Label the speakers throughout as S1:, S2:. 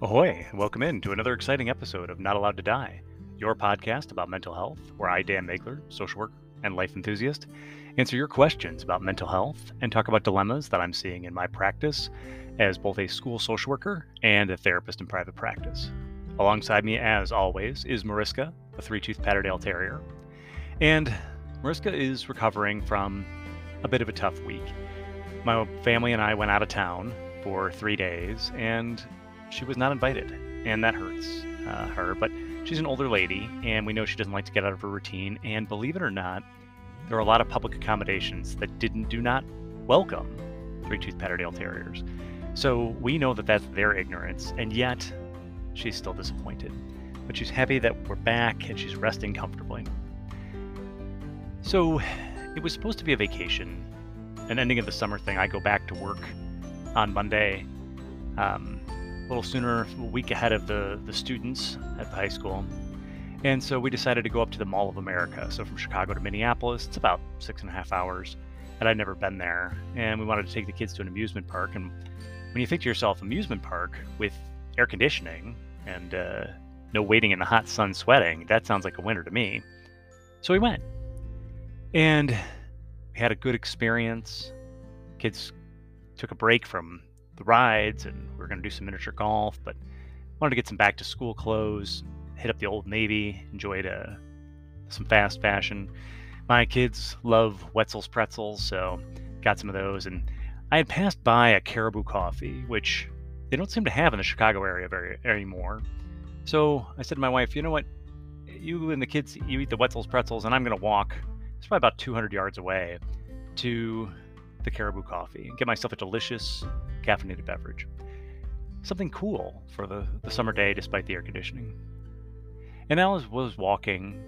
S1: Ahoy! Welcome in to another exciting episode of Not Allowed to Die, your podcast about mental health, where I, Dan Megler, social worker and life enthusiast, answer your questions about mental health and talk about dilemmas that I'm seeing in my practice as both a school social worker and a therapist in private practice. Alongside me, as always, is Mariska, a three tooth Patterdale Terrier. And Mariska is recovering from a bit of a tough week. My family and I went out of town for three days, and she was not invited, and that hurts uh, her. But she's an older lady, and we know she doesn't like to get out of her routine. And believe it or not, there are a lot of public accommodations that didn't do not welcome three-tooth Patterdale Terriers. So we know that that's their ignorance, and yet she's still disappointed. But she's happy that we're back and she's resting comfortably. So it was supposed to be a vacation, an ending of the summer thing. I go back to work on Monday. Um, little sooner, a week ahead of the, the students at the high school. And so we decided to go up to the Mall of America. So from Chicago to Minneapolis, it's about six and a half hours. And I'd never been there. And we wanted to take the kids to an amusement park. And when you think to yourself, amusement park with air conditioning and uh, no waiting in the hot sun sweating, that sounds like a winner to me. So we went. And we had a good experience. Kids took a break from the rides, and we are going to do some miniature golf. But wanted to get some back to school clothes, hit up the Old Navy, enjoyed uh, some fast fashion. My kids love Wetzel's pretzels, so got some of those. And I had passed by a Caribou Coffee, which they don't seem to have in the Chicago area very anymore. So I said to my wife, you know what? You and the kids, you eat the Wetzel's pretzels, and I'm going to walk. It's probably about 200 yards away to the Caribou Coffee and get myself a delicious caffeinated beverage. Something cool for the, the summer day despite the air conditioning. And as I was walking,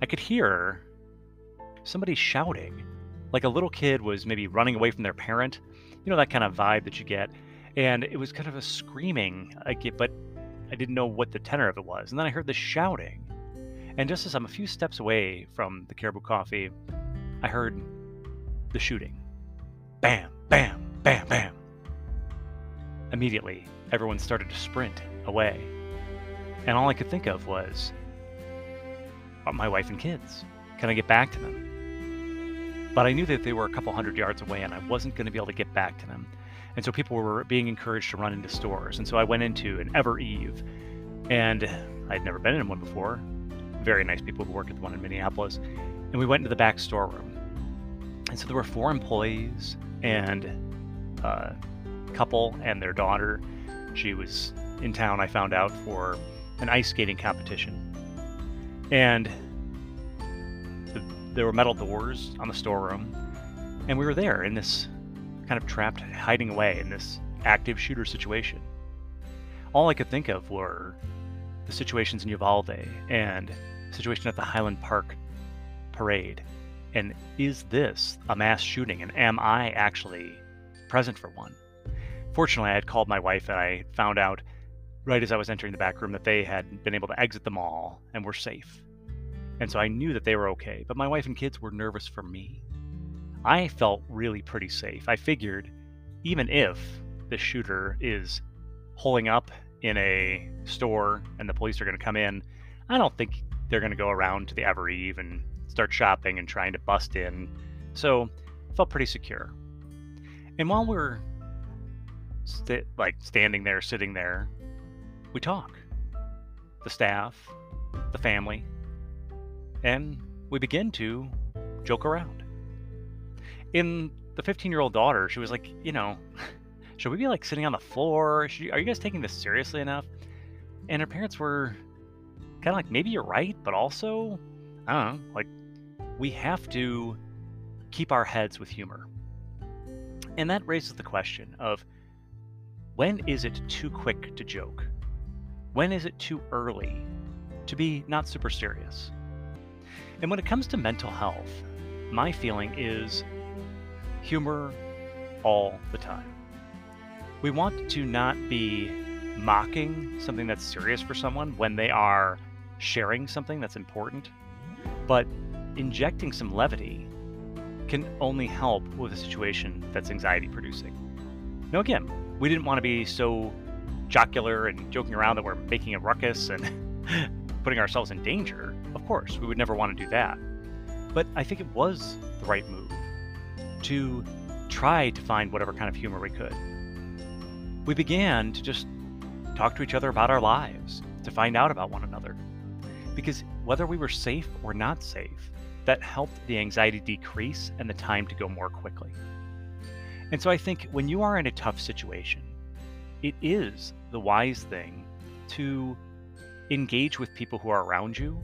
S1: I could hear somebody shouting, like a little kid was maybe running away from their parent. You know, that kind of vibe that you get. And it was kind of a screaming, get, but I didn't know what the tenor of it was. And then I heard the shouting. And just as I'm a few steps away from the Caribou Coffee, I heard the shooting. Bam, bam, bam, bam. Immediately, everyone started to sprint away. And all I could think of was my wife and kids. Can I get back to them? But I knew that they were a couple hundred yards away and I wasn't going to be able to get back to them. And so people were being encouraged to run into stores. And so I went into an Evereve, and I'd never been in one before. Very nice people who work at the one in Minneapolis. And we went into the back storeroom. And so there were four employees and uh, couple and their daughter. She was in town, I found out, for an ice skating competition. And the, there were metal doors on the storeroom. And we were there in this kind of trapped, hiding away in this active shooter situation. All I could think of were the situations in Uvalde and the situation at the Highland Park parade. And is this a mass shooting? And am I actually present for one? Fortunately, I had called my wife and I found out right as I was entering the back room that they had been able to exit the mall and were safe. And so I knew that they were okay, but my wife and kids were nervous for me. I felt really pretty safe. I figured even if the shooter is holding up in a store and the police are going to come in, I don't think they're going to go around to the Evereve and start shopping and trying to bust in. So I felt pretty secure. And while we're st- like standing there, sitting there, we talk. The staff, the family, and we begin to joke around. In the 15 year old daughter, she was like, you know, should we be like sitting on the floor? Should, are you guys taking this seriously enough? And her parents were kind of like, maybe you're right, but also, I don't know, like, we have to keep our heads with humor. And that raises the question of when is it too quick to joke? When is it too early to be not super serious? And when it comes to mental health, my feeling is humor all the time. We want to not be mocking something that's serious for someone when they are sharing something that's important, but injecting some levity can only help with a situation that's anxiety producing. Now, again, we didn't want to be so jocular and joking around that we're making a ruckus and putting ourselves in danger, of course, we would never want to do that. But I think it was the right move to try to find whatever kind of humor we could. We began to just talk to each other about our lives, to find out about one another. Because whether we were safe or not safe, that helped the anxiety decrease and the time to go more quickly. And so I think when you are in a tough situation, it is the wise thing to engage with people who are around you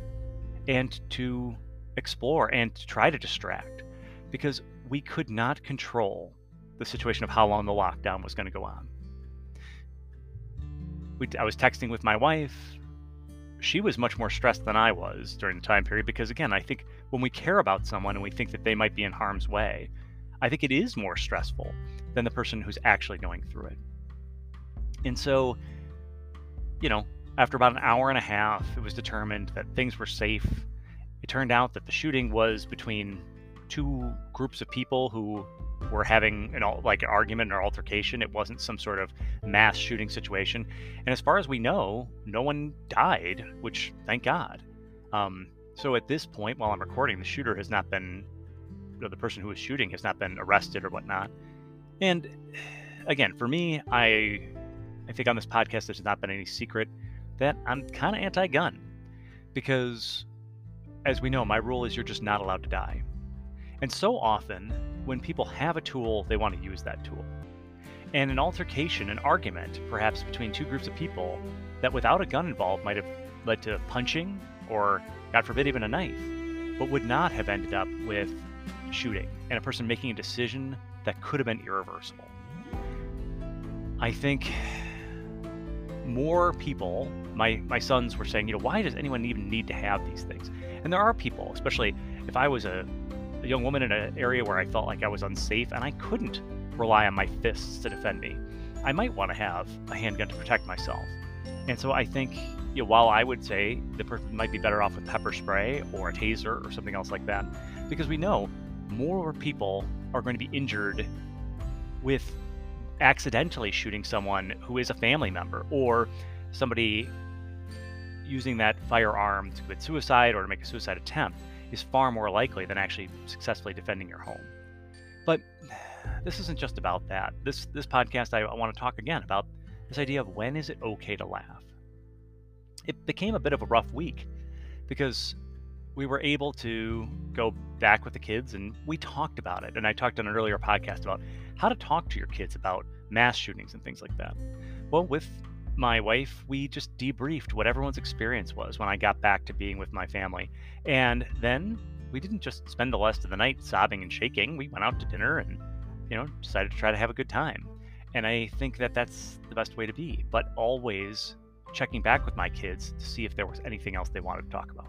S1: and to explore and to try to distract because we could not control the situation of how long the lockdown was going to go on. We, I was texting with my wife. She was much more stressed than I was during the time period because, again, I think when we care about someone and we think that they might be in harm's way, I think it is more stressful than the person who's actually going through it. And so, you know, after about an hour and a half, it was determined that things were safe. It turned out that the shooting was between two groups of people who were having an like an argument or altercation. It wasn't some sort of mass shooting situation. And as far as we know, no one died, which thank God. Um, so at this point, while I'm recording, the shooter has not been, the person who was shooting has not been arrested or whatnot. And again, for me, I I think on this podcast there's not been any secret that I'm kind of anti-gun because as we know, my rule is you're just not allowed to die. And so often, when people have a tool, they want to use that tool. And an altercation, an argument, perhaps between two groups of people that without a gun involved might have led to punching or, God forbid, even a knife, but would not have ended up with shooting and a person making a decision that could have been irreversible. I think more people, my, my sons were saying, you know, why does anyone even need to have these things? And there are people, especially if I was a, a young woman in an area where I felt like I was unsafe and I couldn't rely on my fists to defend me, I might want to have a handgun to protect myself. And so I think, you know, while I would say the person might be better off with pepper spray or a taser or something else like that, because we know more people are going to be injured with accidentally shooting someone who is a family member or somebody using that firearm to commit suicide or to make a suicide attempt is far more likely than actually successfully defending your home. But this isn't just about that. This this podcast I, I want to talk again about this idea of when is it okay to laugh. It became a bit of a rough week because we were able to go back with the kids and we talked about it. And I talked on an earlier podcast about how to talk to your kids about mass shootings and things like that. Well, with my wife, we just debriefed what everyone's experience was when I got back to being with my family. And then we didn't just spend the rest of the night sobbing and shaking. We went out to dinner and, you know, decided to try to have a good time. And I think that that's the best way to be, but always checking back with my kids to see if there was anything else they wanted to talk about.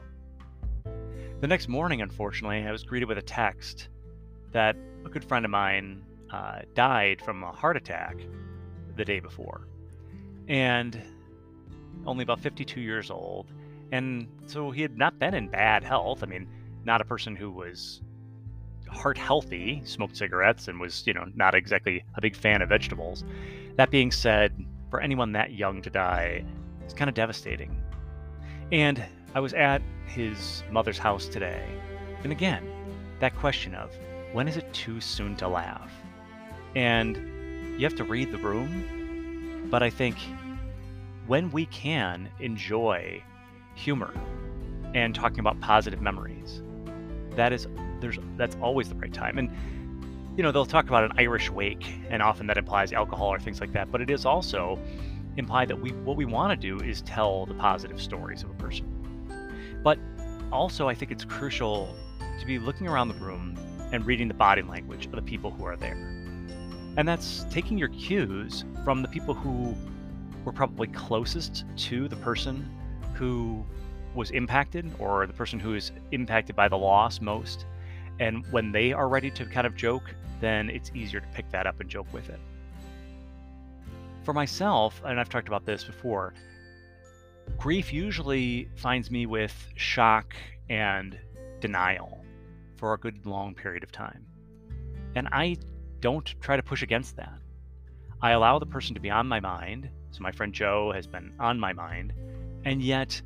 S1: The next morning, unfortunately, I was greeted with a text that a good friend of mine uh, died from a heart attack the day before. Mm. And only about 52 years old. And so he had not been in bad health. I mean, not a person who was heart healthy, smoked cigarettes, and was, you know, not exactly a big fan of vegetables. That being said, for anyone that young to die, it's kind of devastating. And I was at his mother's house today. And again, that question of when is it too soon to laugh? And you have to read the room, but I think when we can enjoy humor and talking about positive memories, that is there's that's always the right time. And you know, they'll talk about an Irish wake, and often that implies alcohol or things like that, but it is also implied that we what we want to do is tell the positive stories of a person. But also, I think it's crucial to be looking around the room and reading the body language of the people who are there. And that's taking your cues from the people who were probably closest to the person who was impacted or the person who is impacted by the loss most. And when they are ready to kind of joke, then it's easier to pick that up and joke with it. For myself, and I've talked about this before, grief usually finds me with shock and denial for a good long period of time. And I don't try to push against that. I allow the person to be on my mind So my friend Joe has been on my mind, and yet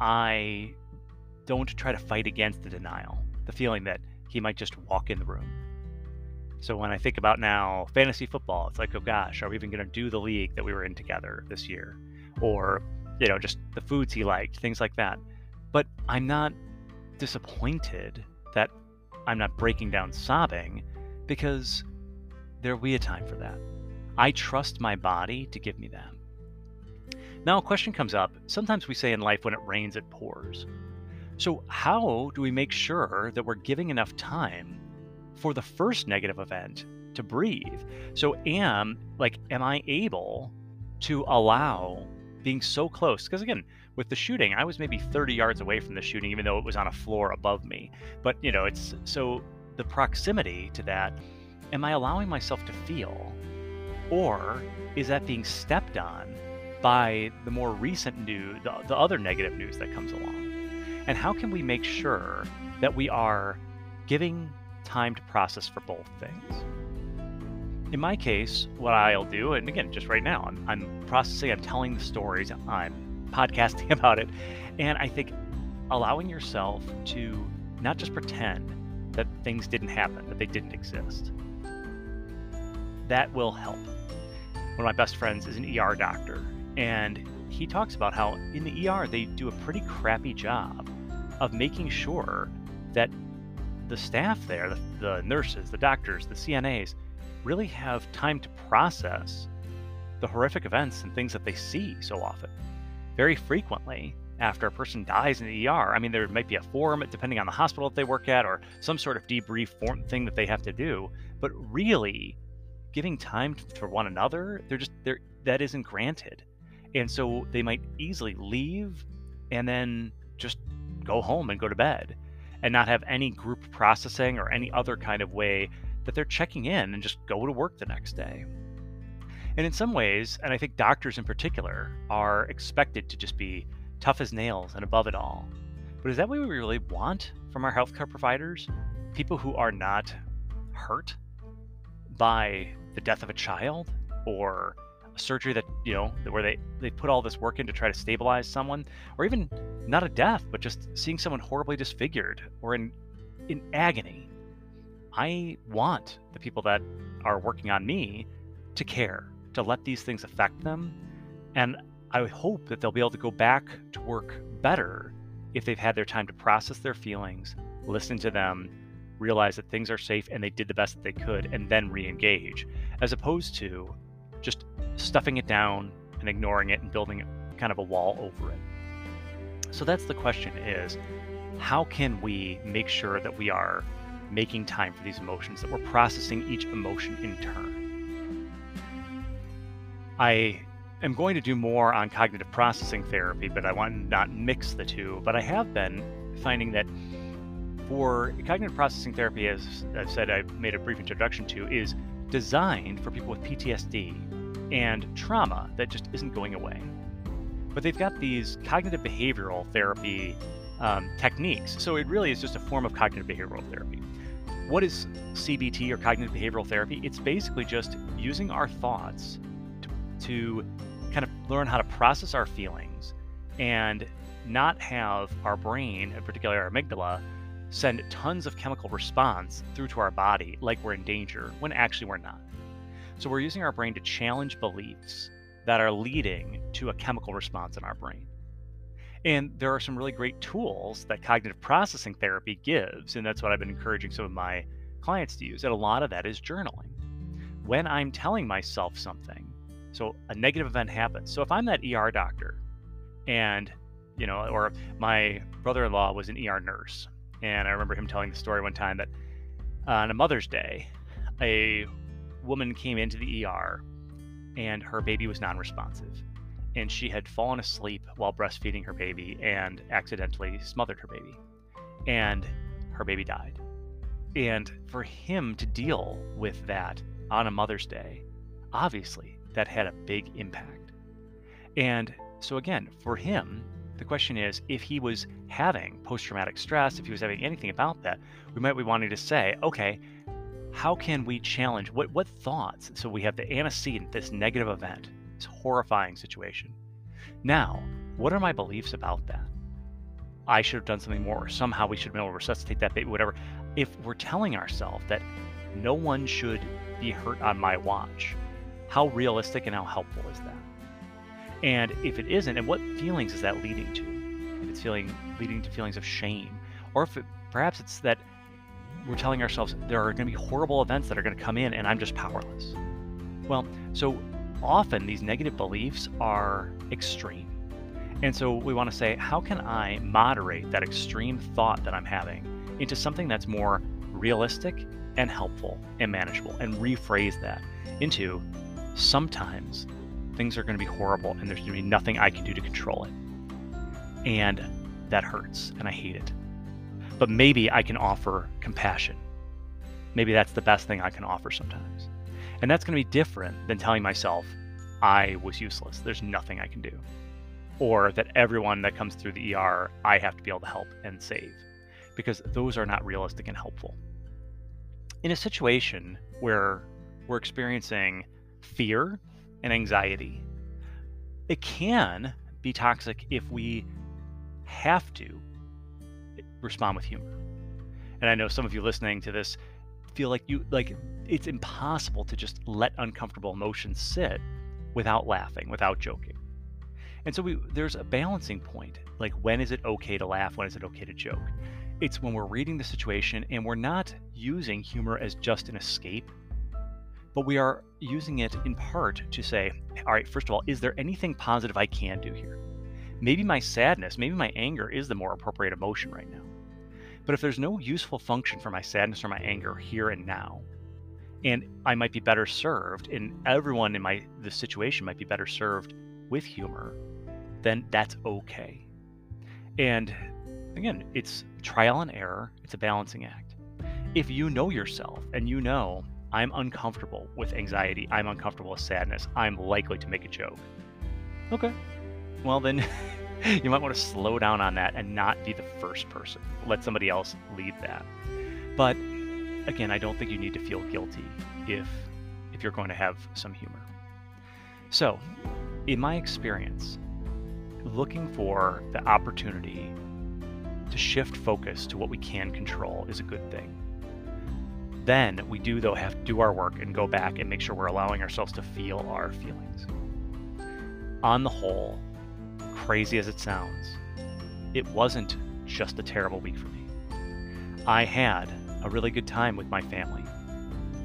S1: I don't try to fight against the denial, the feeling that he might just walk in the room. So when I think about now fantasy football, it's like, oh gosh, are we even going to do the league that we were in together this year? Or, you know, just the foods he liked, things like that. But I'm not disappointed that I'm not breaking down sobbing because there'll be a time for that. I trust my body to give me that. Now, a question comes up. Sometimes we say in life, when it rains, it pours. So, how do we make sure that we're giving enough time for the first negative event to breathe? So, am like, am I able to allow being so close? Because again, with the shooting, I was maybe 30 yards away from the shooting, even though it was on a floor above me. But you know, it's so the proximity to that. Am I allowing myself to feel, or is that being stepped on by the more recent news, the, the other negative news that comes along? And how can we make sure that we are giving time to process for both things? In my case, what I'll do, and again, just right now, I'm, I'm processing, I'm telling the stories, I'm podcasting about it, and I think allowing yourself to not just pretend that things didn't happen, that they didn't exist, that will help. One of my best friends is an ER doctor, and he talks about how in the ER they do a pretty crappy job of making sure that the staff there, the, the nurses, the doctors, the CNAs, really have time to process the horrific events and things that they see so often. Very frequently, after a person dies in the ER, I mean, there might be a form, depending on the hospital that they work at or some sort of debrief form thing that they have to do. But really, giving time for one another, they're just they're that isn't granted, and so they might easily leave and then just go home and go to bed and not have any group processing or any other kind of way that they're checking in and just go to work the next day. And in some ways, and I think doctors in particular, are expected to just be tough as nails and above it all. But is that what we really want from our healthcare providers? People who are not hurt by the death of a child or a surgery that you know where they they put all this work in to try to stabilize someone or even not a death but just seeing someone horribly disfigured or in in agony. I want the people that are working on me to care to let these things affect them. And i hope that they'll be able to go back to work better if they've had their time to process their feelings listen to them realize that things are safe and they did the best that they could and then re-engage as opposed to just stuffing it down and ignoring it and building kind of a wall over it. So that's the question is how can we make sure that we are making time for these emotions, that we're processing each emotion in turn? I am going to do more on cognitive processing therapy, but I want to not mix the two. But I have been finding that for cognitive processing therapy, as I've said, I made a brief introduction to, is designed for people with PTSD and trauma that just isn't going away. But they've got these cognitive behavioral therapy um, techniques. So it really is just a form of cognitive behavioral therapy. What is CBT or cognitive behavioral therapy? It's basically just using our thoughts to, to kind of learn how to process our feelings and not have our brain, in particular our amygdala, send tons of chemical response through to our body like we're in danger when actually we're not. So we're using our brain to challenge beliefs that are leading to a chemical response in our brain. And there are some really great tools that cognitive processing therapy gives, and that's what I've been encouraging some of my clients to use. And a lot of that is journaling. When I'm telling myself something, so a negative event happens. So if I'm that ER doctor and you know, or my brother-in-law was an ER nurse, and I remember him telling the story one time that on a Mother's Day, a woman came into the ER and her baby was non responsive. And she had fallen asleep while breastfeeding her baby and accidentally smothered her baby. And her baby died. And for him to deal with that on a Mother's Day, obviously that had a big impact. And so, again, for him, the question is if he was having post traumatic stress, if he was having anything about that, we might be wanting to say, okay, how can we challenge what what thoughts so we have the antecedent this negative event this horrifying situation. Now, what are my beliefs about that? I should have done something more, or somehow we should have been able to resuscitate that baby, whatever. If we're telling ourselves that no one should be hurt on my watch, how realistic and how helpful is that? And if it isn't, and what feelings is that leading to? If it's feeling leading to feelings of shame, or if it, perhaps it's that we're telling ourselves there are going to be horrible events that are going to come in and I'm just powerless. Well, so often these negative beliefs are extreme. And so we want to say, how can I moderate that extreme thought that I'm having into something that's more realistic and helpful and manageable and rephrase that into sometimes things are going to be horrible and there's going to be nothing I can do to control it. And that hurts and I hate it. But maybe I can offer compassion. Maybe that's the best thing I can offer sometimes. And that's going to be different than telling myself I was useless. There's nothing I can do or that everyone that comes through the ER, I have to be able to help and save, because those are not realistic and helpful. In a situation where we're experiencing fear and anxiety, it can be toxic if we have to respond with humor. And I know some of you listening to this feel like you like it's impossible to just let uncomfortable emotions sit without laughing, without joking. And so we, there's a balancing point. Like, when is it okay to laugh? When is it okay to joke? It's when we're reading the situation and we're not using humor as just an escape, but we are using it in part to say, all right, first of all, is there anything positive I can do here? Maybe my sadness, maybe my anger is the more appropriate emotion right now. But if there's no useful function for my sadness or my anger here and now, and I might be better served, and everyone in my the situation might be better served with humor, then that's okay. And again, it's trial and error, it's a balancing act. If you know yourself and you know, I'm uncomfortable with anxiety, I'm uncomfortable with sadness, I'm likely to make a joke. Okay. Well, then you might want to slow down on that and not be the first person. Let somebody else lead that. But again, I don't think you need to feel guilty if if you're going to have some humor. So, in my experience, looking for the opportunity to shift focus to what we can control is a good thing. Then we do, though, have to do our work and go back and make sure we're allowing ourselves to feel our feelings. On the whole, crazy as it sounds, it wasn't just a terrible week for me. I had a really good time with my family.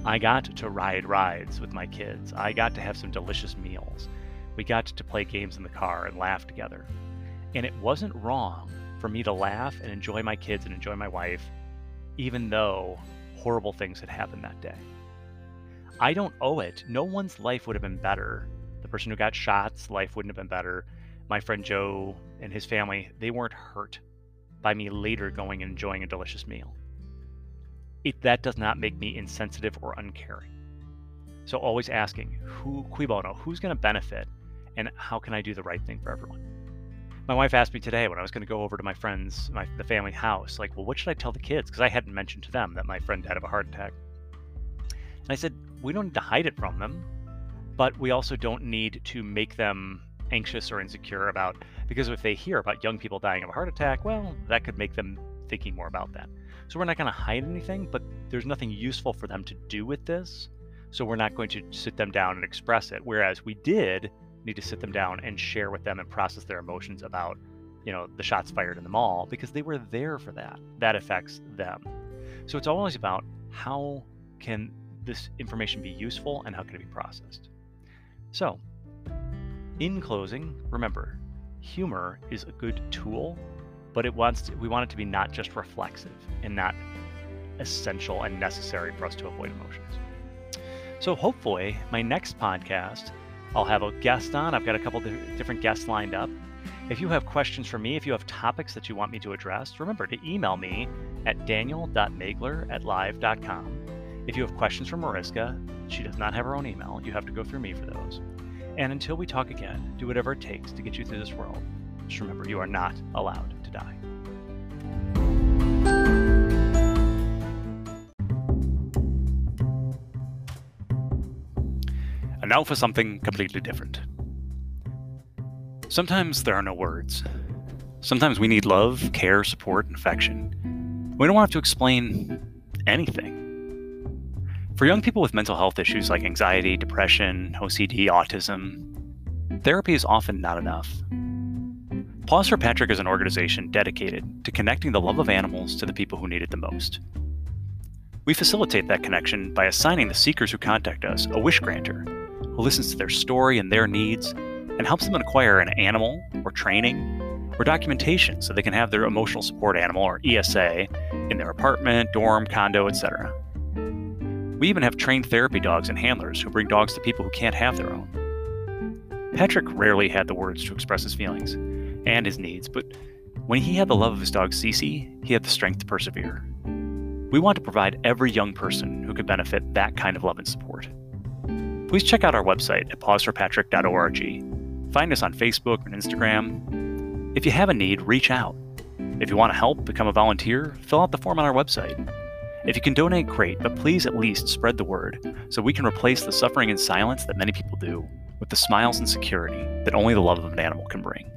S1: I got to ride rides with my kids. I got to have some delicious meals. We got to play games in the car and laugh together. And it wasn't wrong for me to laugh and enjoy my kids and enjoy my wife, even though horrible things had happened that day. I don't owe it. No one's life would have been better. The person who got shot's life wouldn't have been better. My friend Joe and his family, they weren't hurt by me later going and enjoying a delicious meal. It, that does not make me insensitive or uncaring. So always asking, who cui bono, who's going to benefit and how can I do the right thing for everyone? My wife asked me today when I was going to go over to my friend's, my the family house, like, well, what should I tell the kids? Because I hadn't mentioned to them that my friend died of a heart attack. And I said, we don't need to hide it from them, but we also don't need to make them anxious or insecure about because if they hear about young people dying of a heart attack, well, that could make them thinking more about that. So we're not going to hide anything, but there's nothing useful for them to do with this. So we're not going to sit them down and express it. Whereas we did need to sit them down and share with them and process their emotions about, you know, the shots fired in the mall because they were there for that. That affects them. So it's always about how can this information be useful and how can it be processed. So, in closing, remember, humor is a good tool, but it wants to, we want it to be not just reflexive and not essential and necessary for us to avoid emotions. So hopefully, my next podcast I'll have a guest on. I've got a couple different guests lined up. If you have questions for me, if you have topics that you want me to address, remember to email me at daniel.magler at live.com. If you have questions for Mariska, she does not have her own email. You have to go through me for those. And until we talk again, do whatever it takes to get you through this world. Just remember, you are not allowed to die. Now for something completely different. Sometimes there are no words. Sometimes we need love, care, support, and affection. We don't want to explain anything. For young people with mental health issues like anxiety, depression, OCD, autism, therapy is often not enough. Paws for Patrick is an organization dedicated to connecting the love of animals to the people who need it the most. We facilitate that connection by assigning the seekers who contact us a wish granter who listens to their story and their needs and helps them acquire an animal or training or documentation so they can have their emotional support animal or ESA in their apartment, dorm, condo, etc. We even have trained therapy dogs and handlers who bring dogs to people who can't have their own. Patrick rarely had the words to express his feelings and his needs, but when he had the love of his dog Cece, he had the strength to persevere. We want to provide every young person who could benefit that kind of love and support. Please check out our website at pawsforpatrick.org. Find us on Facebook and Instagram. If you have a need, reach out. If you want to help become a volunteer, fill out the form on our website. If you can donate, great, but please at least spread the word so we can replace the suffering and silence that many people do with the smiles and security that only the love of an animal can bring.